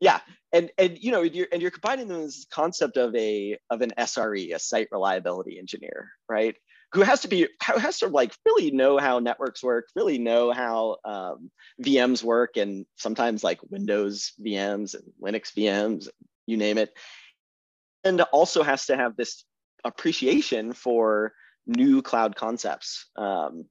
yeah and and you know you're and you're combining them this concept of a of an SRE, a site reliability engineer, right? Who has to be who has to like really know how networks work, really know how um, VMs work, and sometimes like Windows VMs and Linux VMs, you name it, and also has to have this appreciation for new cloud concepts um,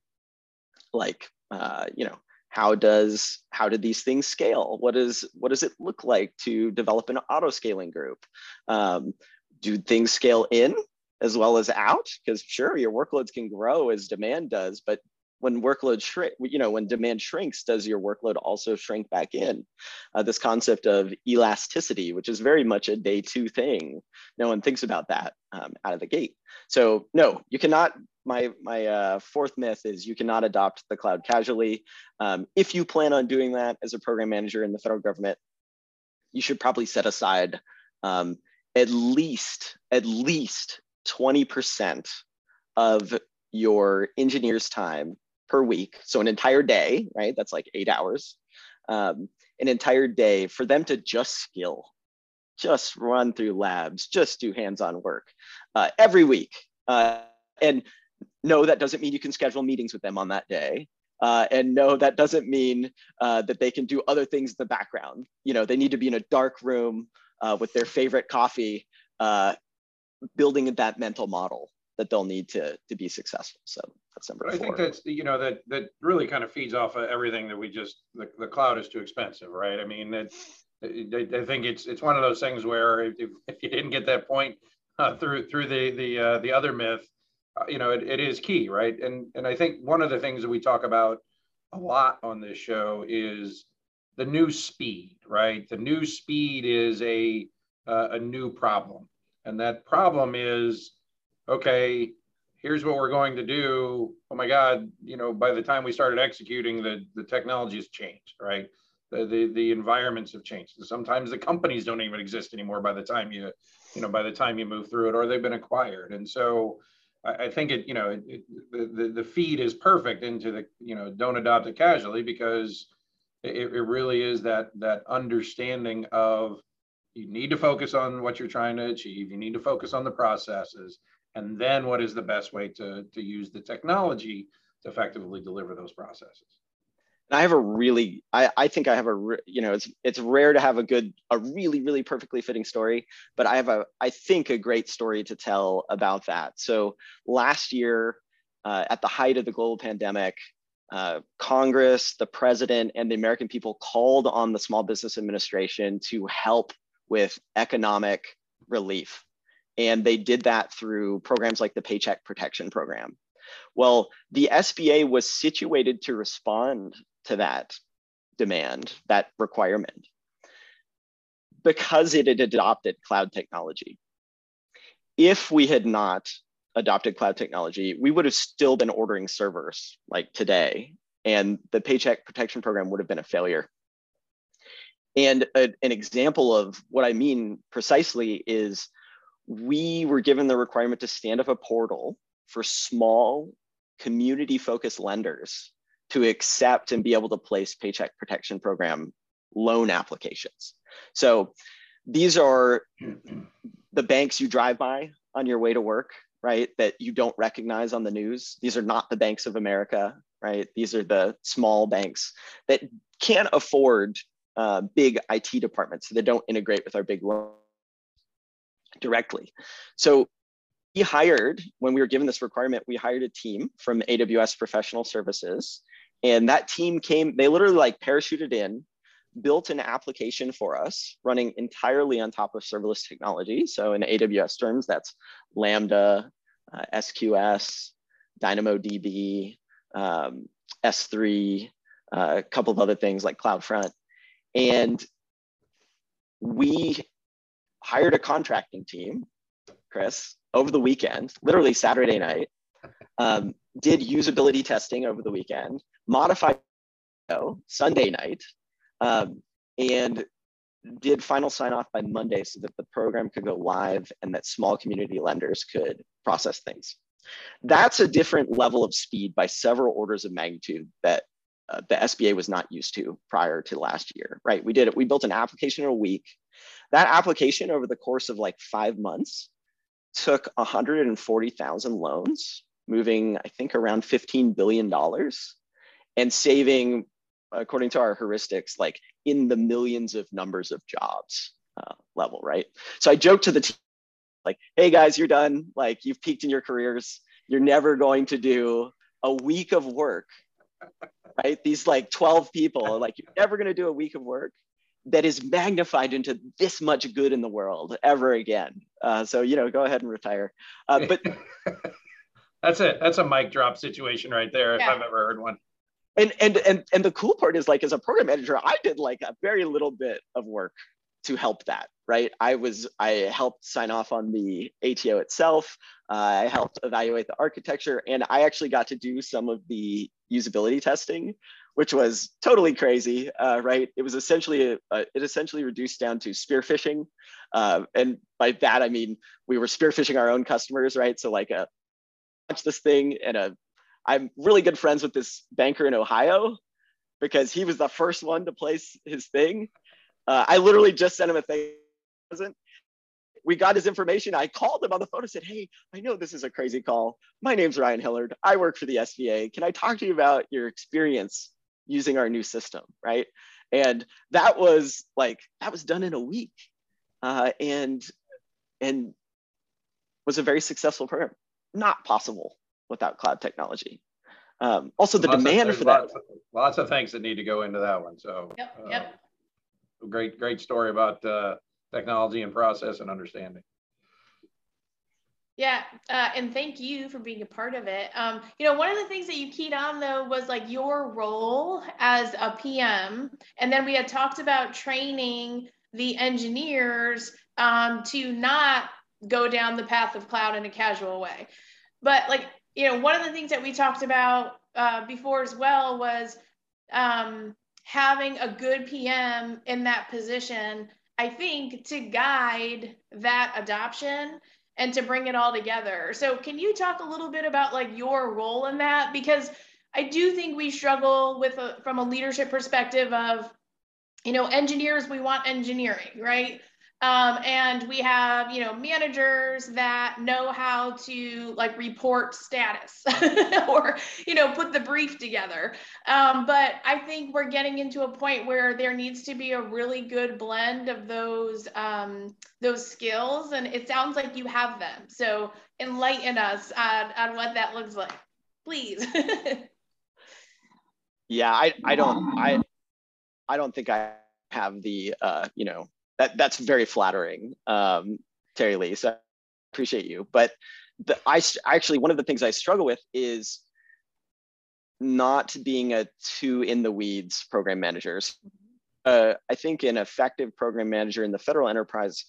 like uh, you know how does how do these things scale? What is what does it look like to develop an auto scaling group? Um, do things scale in as well as out? Because sure your workloads can grow as demand does but when workload shrink, you know, when demand shrinks, does your workload also shrink back in? Uh, this concept of elasticity, which is very much a day two thing. No one thinks about that um, out of the gate. So no, you cannot, my, my uh, fourth myth is you cannot adopt the cloud casually. Um, if you plan on doing that as a program manager in the federal government, you should probably set aside um, at least, at least 20% of your engineer's time per week. So an entire day, right? That's like eight hours. Um, an entire day for them to just skill, just run through labs, just do hands-on work uh, every week. Uh, and no, that doesn't mean you can schedule meetings with them on that day. Uh, and no, that doesn't mean uh, that they can do other things in the background. You know, they need to be in a dark room uh, with their favorite coffee, uh, building that mental model that they'll need to to be successful. So that's number I think that's you know that that really kind of feeds off of everything that we just the, the cloud is too expensive, right? I mean that I think it's it's one of those things where if, if you didn't get that point uh, through through the the uh, the other myth, uh, you know it, it is key, right? And and I think one of the things that we talk about a lot on this show is the new speed, right? The new speed is a uh, a new problem, and that problem is okay, here's what we're going to do. Oh my God, you know, by the time we started executing, the, the technology has changed, right? the, the, the environments have changed. Sometimes the companies don't even exist anymore by the time you, you know, by the time you move through it, or they've been acquired. And so I, I think it, you know, it, it, the, the feed is perfect into the, you know, don't adopt it casually because it, it really is that that understanding of you need to focus on what you're trying to achieve. You need to focus on the processes, and then what is the best way to to use the technology to effectively deliver those processes. I have a really, I, I think I have a, you know, it's it's rare to have a good, a really, really perfectly fitting story, but I have a, I think a great story to tell about that. So last year, uh, at the height of the global pandemic, uh, Congress, the president, and the American people called on the Small Business Administration to help with economic relief. And they did that through programs like the Paycheck Protection Program. Well, the SBA was situated to respond to that demand, that requirement, because it had adopted cloud technology. If we had not adopted cloud technology, we would have still been ordering servers like today, and the Paycheck Protection Program would have been a failure. And a, an example of what I mean precisely is we were given the requirement to stand up a portal for small community focused lenders to accept and be able to place paycheck protection program loan applications. So these are the banks you drive by on your way to work, right? That you don't recognize on the news. These are not the banks of America, right? These are the small banks that can't afford uh, big IT departments that don't integrate with our big loan directly. So we hired, when we were given this requirement, we hired a team from AWS Professional Services and that team came, they literally like parachuted in, built an application for us running entirely on top of serverless technology. So in AWS terms, that's Lambda, uh, SQS, DynamoDB, um, S3, uh, a couple of other things like CloudFront. And we hired a contracting team, Chris, over the weekend, literally Saturday night, um, did usability testing over the weekend, modified Sunday night, um, and did final sign off by Monday so that the program could go live and that small community lenders could process things. That's a different level of speed by several orders of magnitude that uh, the SBA was not used to prior to last year, right? We did it, we built an application in a week. That application over the course of like five months took 140,000 loans, moving, I think, around $15 billion and saving, according to our heuristics, like in the millions of numbers of jobs uh, level, right? So I joked to the team, like, hey guys, you're done. Like, you've peaked in your careers. You're never going to do a week of work, right? These like 12 people, like, you're never going to do a week of work that is magnified into this much good in the world ever again. Uh, so, you know, go ahead and retire. Uh, but that's it. That's a mic drop situation right there, yeah. if I've ever heard one and and and and the cool part is like as a program manager i did like a very little bit of work to help that right? I was i helped sign off on the ato itself. Uh, i helped evaluate the architecture and i actually got to do some of the usability testing which was totally crazy uh, right? It was essentially a, a, it essentially reduced down to spearphishing uh, and by that i mean we were spearphishing our own customers right? So like a launch this thing and a I'm really good friends with this banker in Ohio because he was the first one to place his thing. Uh, I literally just sent him a thing. We got his information. I called him on the phone and said, Hey, I know this is a crazy call. My name's Ryan Hillard. I work for the SBA. Can I talk to you about your experience using our new system? Right. And that was like, that was done in a week. Uh, and, and was a very successful program. Not possible without cloud technology. Um, also, the lots demand of, for that. Lots of, lots of things that need to go into that one. So, yep, uh, yep. Great, great story about uh, technology and process and understanding. Yeah, uh, and thank you for being a part of it. Um, you know, one of the things that you keyed on though was like your role as a PM, and then we had talked about training the engineers um, to not go down the path of cloud in a casual way. But like you know, one of the things that we talked about uh, before as well was um, having a good PM in that position, I think, to guide that adoption and to bring it all together. So, can you talk a little bit about like your role in that? Because I do think we struggle with a, from a leadership perspective of, you know, engineers, we want engineering, right? Um, and we have, you know, managers that know how to like report status or, you know, put the brief together. Um, but I think we're getting into a point where there needs to be a really good blend of those um, those skills, and it sounds like you have them. So enlighten us on, on what that looks like, please. yeah, I I don't I I don't think I have the uh, you know that that's very flattering, um, Terry Lee. So I appreciate you. But the, I actually one of the things I struggle with is not being a too in the weeds program managers. Uh, I think an effective program manager in the federal enterprise,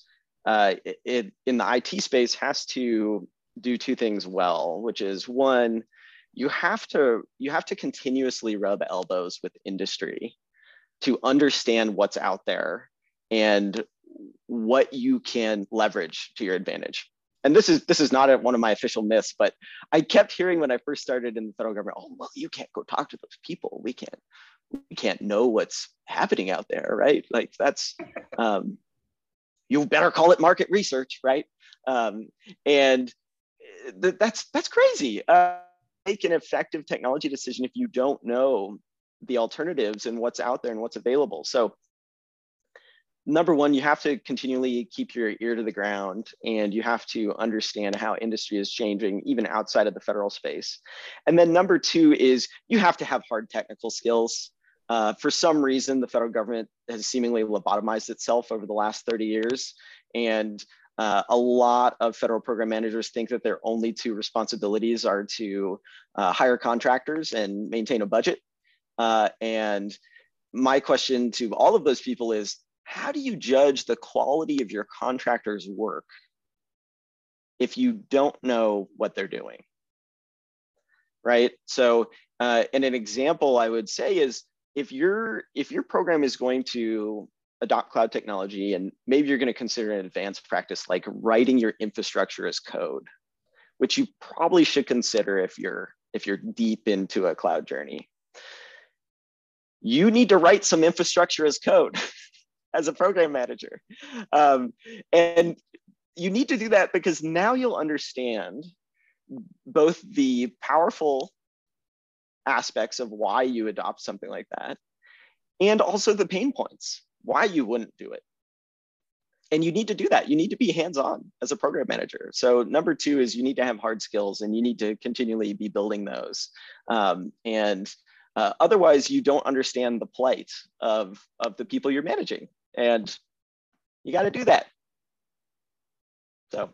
uh, it, in the IT space, has to do two things well, which is one, you have to you have to continuously rub elbows with industry to understand what's out there and what you can leverage to your advantage. And this is this is not a, one of my official myths, but I kept hearing when I first started in the federal government, oh well, you can't go talk to those people. We can't we can't know what's happening out there, right? Like that's um, you better call it market research, right? Um, and th- that's that's crazy. Uh, make an effective technology decision if you don't know the alternatives and what's out there and what's available. So number one, you have to continually keep your ear to the ground and you have to understand how industry is changing even outside of the federal space. And then number two is you have to have hard technical skills. Uh, for some reason, the federal government has seemingly lobotomized itself over the last 30 years. And uh, a lot of federal program managers think that their only two responsibilities are to uh, hire contractors and maintain a budget. Uh, and my question to all of those people is how do you judge the quality of your contractor's work if you don't know what they're doing? Right. So, uh, and an example I would say is if your if your program is going to adopt cloud technology and maybe you're going to consider an advanced practice like writing your infrastructure as code, which you probably should consider if you're if you're deep into a cloud journey. You need to write some infrastructure as code. as a program manager. Um, and you need to do that because now you'll understand both the powerful aspects of why you adopt something like that and also the pain points, why you wouldn't do it. And you need to do that. You need to be hands on as a program manager. So, number two is you need to have hard skills and you need to continually be building those. Um, and uh, otherwise, you don't understand the plight of, of the people you're managing and you got to do that. So.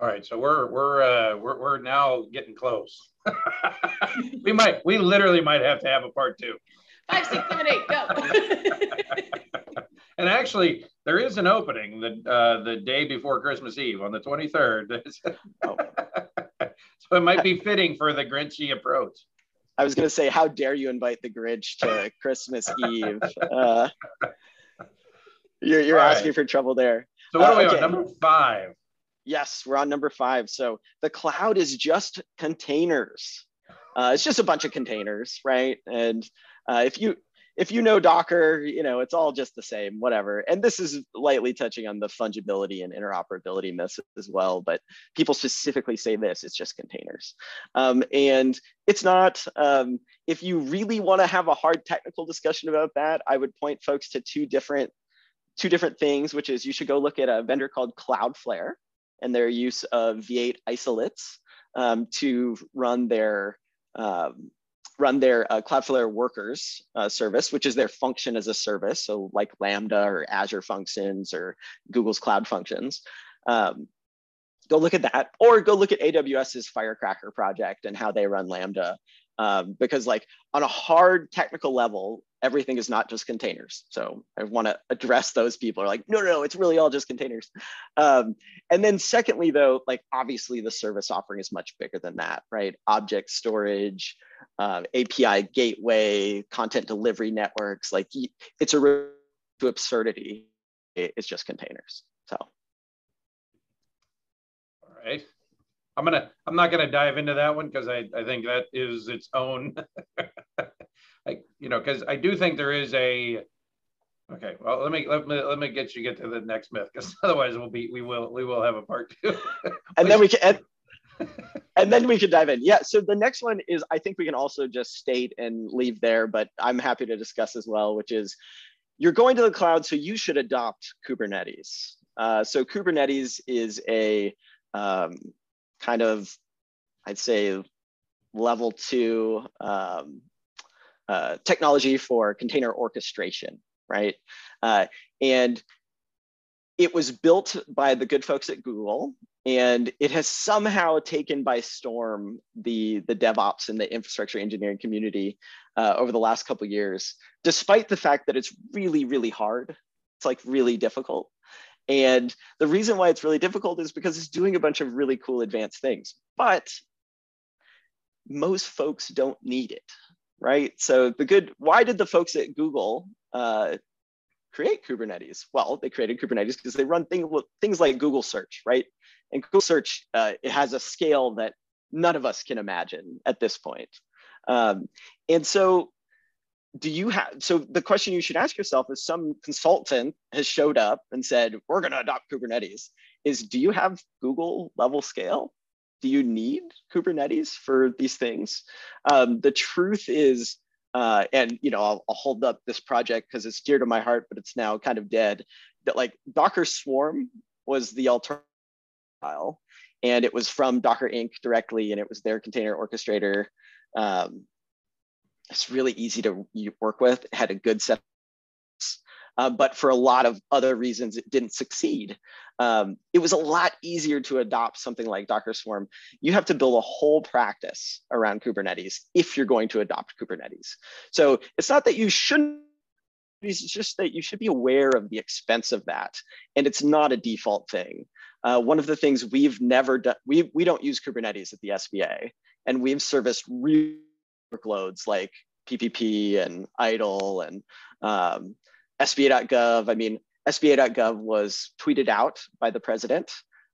All right, so we're we're uh, we're we're now getting close. we might we literally might have to have a part two. Five, six, seven, eight, go. and actually, there is an opening the uh, the day before Christmas Eve on the twenty third. oh. so it might be fitting for the Grinchy approach. I was going to say, how dare you invite the Grinch to Christmas Eve? Uh, you're, you're asking right. for trouble there. So what uh, are we okay. on number five? Yes, we're on number five. So the cloud is just containers. Uh, it's just a bunch of containers, right? And uh, if you if you know Docker, you know it's all just the same, whatever. And this is lightly touching on the fungibility and interoperability myths as well. But people specifically say this: it's just containers, um, and it's not. Um, if you really want to have a hard technical discussion about that, I would point folks to two different two different things, which is you should go look at a vendor called Cloudflare and their use of V8 isolates um, to run their um, run their uh, Cloudflare Workers uh, service, which is their function as a service. So like Lambda or Azure Functions or Google's Cloud Functions. Um, go look at that, or go look at AWS's Firecracker project and how they run Lambda. Um, because like on a hard technical level, everything is not just containers. So I want to address those people are like, no, no, no, it's really all just containers. Um, and then secondly, though, like obviously the service offering is much bigger than that, right? Object storage, uh, API gateway, content delivery networks, like it's a to absurdity. It's just containers. So. All right. I'm gonna I'm not gonna dive into that one because I, I think that is its own I you know because I do think there is a okay well let me let me let me get you get to the next myth because otherwise we'll be we will we will have a part two. And then we can and, and then we can dive in. Yeah so the next one is I think we can also just state and leave there but I'm happy to discuss as well which is you're going to the cloud so you should adopt Kubernetes. Uh, so Kubernetes is a um, kind of, I'd say, level two um, uh, technology for container orchestration, right? Uh, and it was built by the good folks at Google, and it has somehow taken by storm the, the DevOps and the infrastructure engineering community uh, over the last couple years, despite the fact that it's really, really hard. It's like really difficult. And the reason why it's really difficult is because it's doing a bunch of really cool advanced things, but most folks don't need it, right? So the good, why did the folks at Google uh, create Kubernetes? Well, they created Kubernetes because they run thing, things like Google search, right? And Google search, uh, it has a scale that none of us can imagine at this point. Um, and so do you have so the question you should ask yourself is some consultant has showed up and said we're going to adopt kubernetes. Is do you have google level scale? Do you need kubernetes for these things? Um, the truth is uh, and you know I'll, I'll hold up this project because it's dear to my heart but it's now kind of dead that like docker swarm was the alternative and it was from docker inc. directly and it was their container orchestrator um, it's really easy to work with. It had a good set, uh, but for a lot of other reasons, it didn't succeed. Um, it was a lot easier to adopt something like Docker Swarm. You have to build a whole practice around Kubernetes if you're going to adopt Kubernetes. So it's not that you shouldn't it's just that you should be aware of the expense of that. And it's not a default thing. Uh, one of the things we've never done, we, we don't use Kubernetes at the SBA, and we've serviced real workloads like PPP and EIDL and um, SBA.gov. I mean, SBA.gov was tweeted out by the president,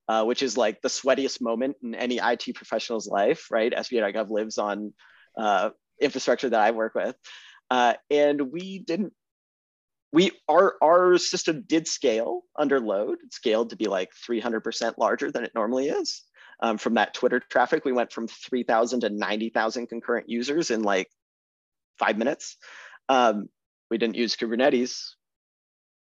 uh, which is like the sweatiest moment in any IT professional's life, right? SBA.gov lives on uh, infrastructure that I work with. Uh, and we didn't, we, our, our system did scale under load. It scaled to be like 300% larger than it normally is um, from that Twitter traffic. We went from 3,000 to 90,000 concurrent users in like five minutes. Um, we didn't use Kubernetes.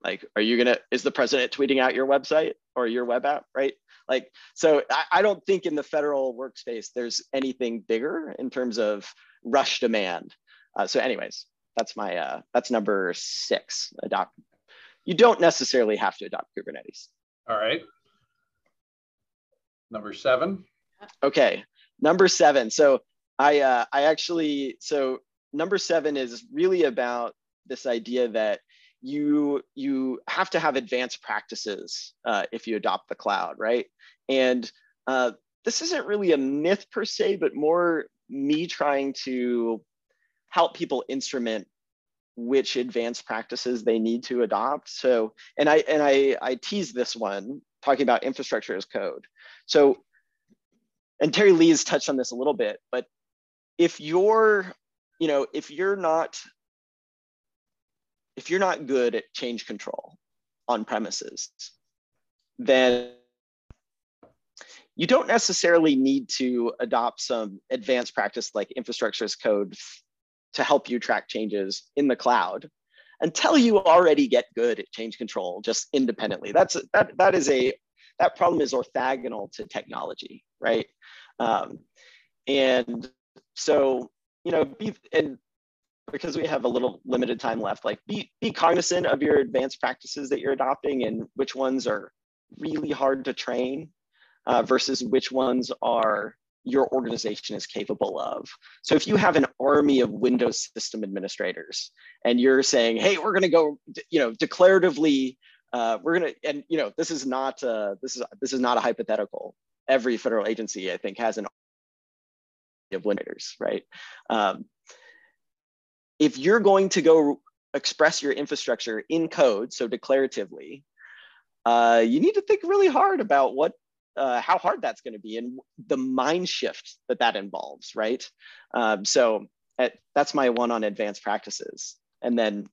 Like, are you gonna, is the president tweeting out your website or your web app, right? Like, so I, I don't think in the federal workspace there's anything bigger in terms of rush demand. Uh, so anyways, that's my, uh, that's number six, adopt. You don't necessarily have to adopt Kubernetes. All right. Number seven. Okay, number seven. So I uh, I actually so number seven is really about this idea that you you have to have advanced practices uh, if you adopt the cloud, right? And uh, this isn't really a myth per se, but more me trying to help people instrument which advanced practices they need to adopt. So, and I and I I tease this one talking about infrastructure as code. So, and Terry Lee has touched on this a little bit, but if you're, you know, if you're not, if you're not good at change control on premises, then you don't necessarily need to adopt some advanced practice like infrastructure as code to help you track changes in the cloud until you already get good at change control just independently. That's that that is a that problem is orthogonal to technology, right? Um, and so, you know, be, and because we have a little limited time left, like be, be cognizant of your advanced practices that you're adopting and which ones are really hard to train uh, versus which ones are your organization is capable of. So if you have an army of Windows system administrators and you're saying, hey, we're going to go, you know, declaratively, uh, we're going to, and you know, this is not, uh, this is this is not a hypothetical. Every federal agency, I think, has an army of Windows, right? Um, if you're going to go express your infrastructure in code, so declaratively, uh, you need to think really hard about what uh, how hard that's going to be and the mind shift that that involves, right? Um, so at, that's my one on advanced practices. And then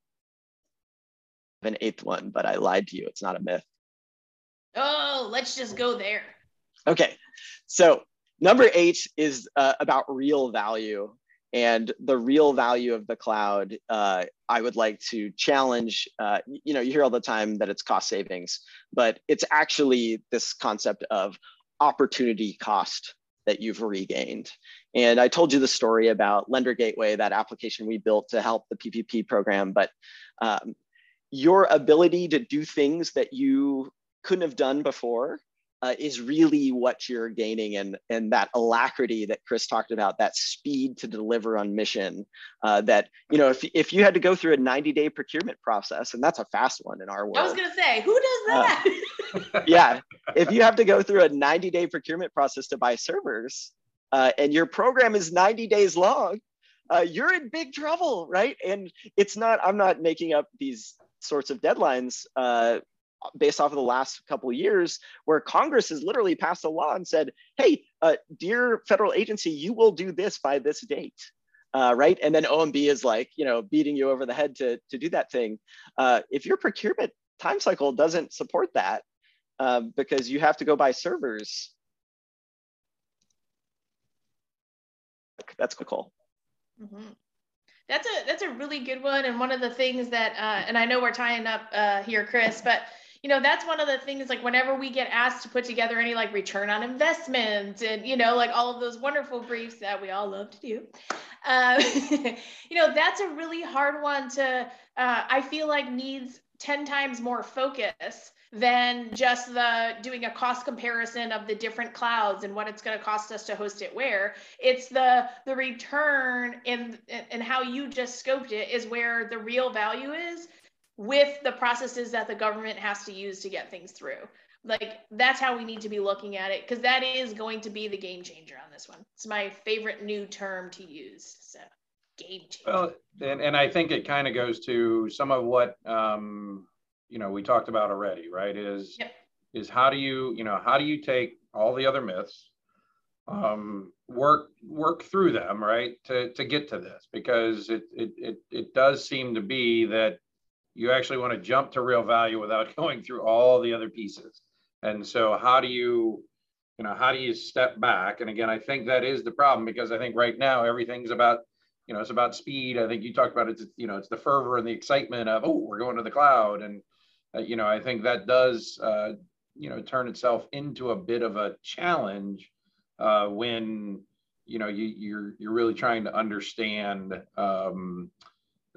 an eighth one, but I lied to you. It's not a myth. Oh, let's just go there. Okay. So number eight is uh, about real value and the real value of the cloud uh, i would like to challenge uh, you know you hear all the time that it's cost savings but it's actually this concept of opportunity cost that you've regained. And i told you the story about lender gateway that application we built to help the ppp program but um, your ability to do things that you couldn't have done before uh, is really what you're gaining and and that alacrity that chris talked about that speed to deliver on mission uh, that you know if, if you had to go through a 90 day procurement process and that's a fast one in our world i was going to say who does uh, that? Uh, yeah if you have to go through a 90 day procurement process to buy servers uh, and your program is 90 days long uh, you're in big trouble right? And it's not i'm not making up these sorts of deadlines based off of the last couple years where congress has literally passed a law and said hey uh, dear federal agency you will do this by this date uh, right? And then omb is like you know beating you over the head to, to do that thing. Uh, if your procurement time cycle doesn't support that um, because you have to go buy servers that's cool mm-hmm. That's a that's a really good one, and one of the things that, uh, and I know we're tying up uh, here, Chris, but you know that's one of the things like whenever we get asked to put together any like return on investment and you know like all of those wonderful briefs that we all love to do uh, you know that's a really hard one to uh, i feel like needs 10 times more focus than just the doing a cost comparison of the different clouds and what it's going to cost us to host it where. It's the the return and and how you just scoped it is where the real value is with the processes that the government has to use to get things through. Like that's how we need to be looking at it because that is going to be the game changer on this one. It's my favorite new term to use. So game changer. Well, and, and I think it kind of goes to some of what um, you know we talked about already, right? Is yep. is how do you you know how do you take all the other myths, um, work work through them, right, to to get to this because it it it, it does seem to be that you actually want to jump to real value without going through all the other pieces. And so how do you, you know, how do you step back? And again, I think that is the problem because I think right now everything's about, you know, it's about speed. I think you talked about it, you know, it's the fervor and the excitement of, oh, we're going to the cloud. And, uh, you know, I think that does, uh, you know, turn itself into a bit of a challenge uh, when, you know, you, you're, you're really trying to understand, um,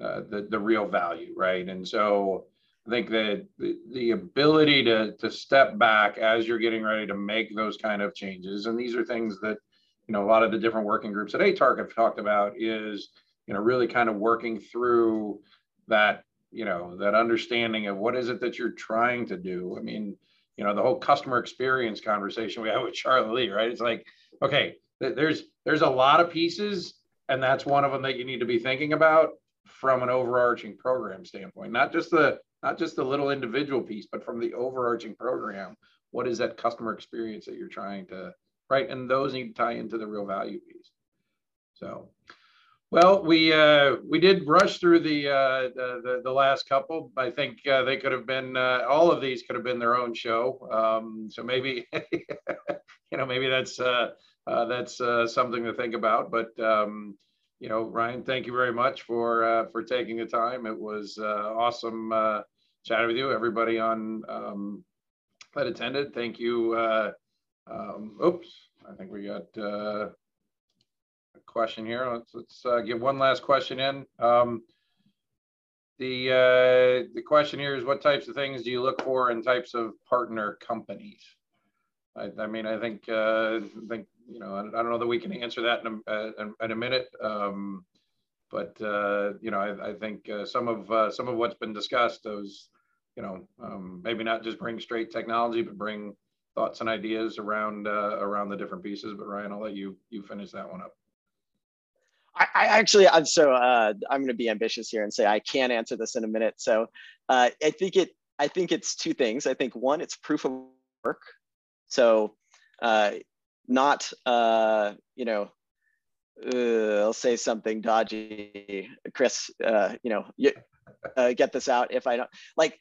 uh, the, the real value, right? And so I think that the, ability to, to step back as you're getting ready to make those kind of changes, and these are things that, you know, a lot of the different working groups at ATARC have talked about is, you know, really kind of working through that, you know, that understanding of what is it that you're trying to do. I mean, you know, the whole customer experience conversation we had with Charlie Lee, right? It's like, okay, there's there's a lot of pieces, and that's one of them that you need to be thinking about from an overarching program standpoint, not just the not just the little individual piece, but from the overarching program. What is that customer experience that you're trying to right? And those need to tie into the real value piece. So, well, we uh, we did rush through the, uh, the the last couple. I think uh, they could have been uh, all of these could have been their own show. Um, so maybe you know maybe that's uh, uh, that's something to think about. But um, you know, Ryan, thank you very much for uh, for taking the time. It was uh, awesome uh, chatting with you. Everybody on um, that attended, thank you. Uh, um, oops, I think we got uh, a question here. Let's, let's uh, get one last question in. Um, the the question here is, what types of things do you look for in types of partner companies? I, I mean, I think I think you know, I, I, don't know that we can answer that in a, uh, in a minute. Um, but uh, you know, I, I think uh, some of uh, some of what's been discussed, those, you know, um, maybe not just bring straight technology, but bring thoughts and ideas around uh, around the different pieces. But Ryan, I'll let you you finish that one up. I, actually, I'm so uh, I'm going to be ambitious here and say I can answer this in a minute. So I think it I think it's two things. I think one, it's proof of work. So uh, not uh, you know uh, I'll say something dodgy. Chris, uh, you know, you, uh, get this out if I don't like.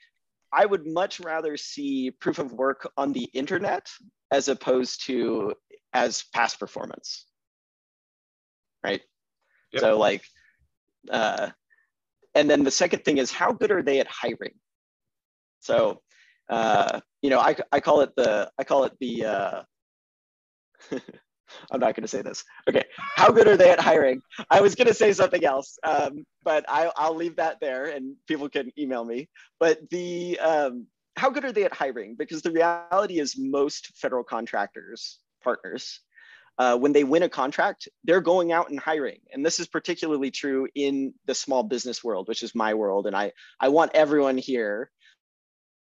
I would much rather see proof of work on the internet as opposed to as past performance. Right. Yep. So like, uh, and then the second thing is how good are they at hiring? So, uh, you know, I, I call it the I call it the uh, I'm not going to say this. Okay. How good are they at hiring? I was going to say something else, um, but I, will leave that there and people can email me. But the um, how good are they at hiring? Because the reality is most federal contractors, partners, uh, when they win a contract, they're going out and hiring. And this is particularly true in the small business world, which is my world. And I, I want everyone here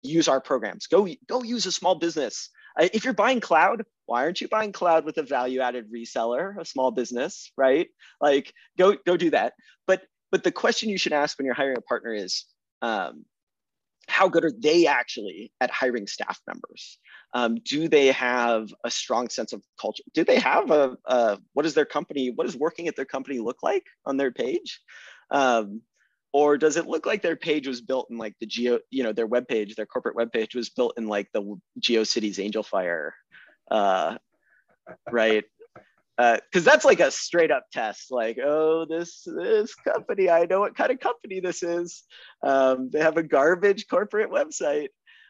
use our programs. Go, go use a small business. If you're buying cloud, why aren't you buying cloud with a value added reseller, a small business, right? Like go go do that. But but the question you should ask when you're hiring a partner is, um, how good are they actually at hiring staff members? Um, do they have a strong sense of culture? Do they have a, a, what is their company? What does working at their company look like on their page? Um, or does it look like their page was built in like the geo, you know, their web page, their corporate web page was built in like the GeoCities Angelfire uh, right? Because uh, that's like a straight up test. Like, oh, this this company, I know what kind of company this is. Um, they have a garbage corporate website.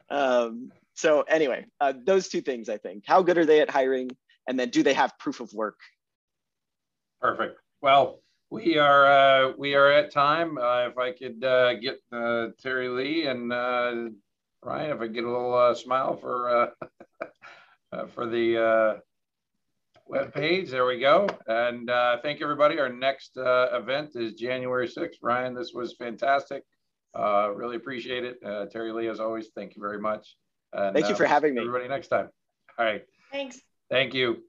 Um, so anyway, uh, those two things I think. How good are they at hiring? And then do they have proof of work? Perfect. Well, we are uh, we are at time. Uh, if I could uh, get uh, Terry Lee and uh, Ryan, if I get a little uh, smile for uh, for the uh, web page. There we go. And uh, thank everybody. Our next uh, event is January 6th. Ryan, this was fantastic. Uh, really appreciate it. Uh, Terry Lee, as always, thank you very much. And, thank you for having me. Everybody next time. All right. Thanks. Thank you.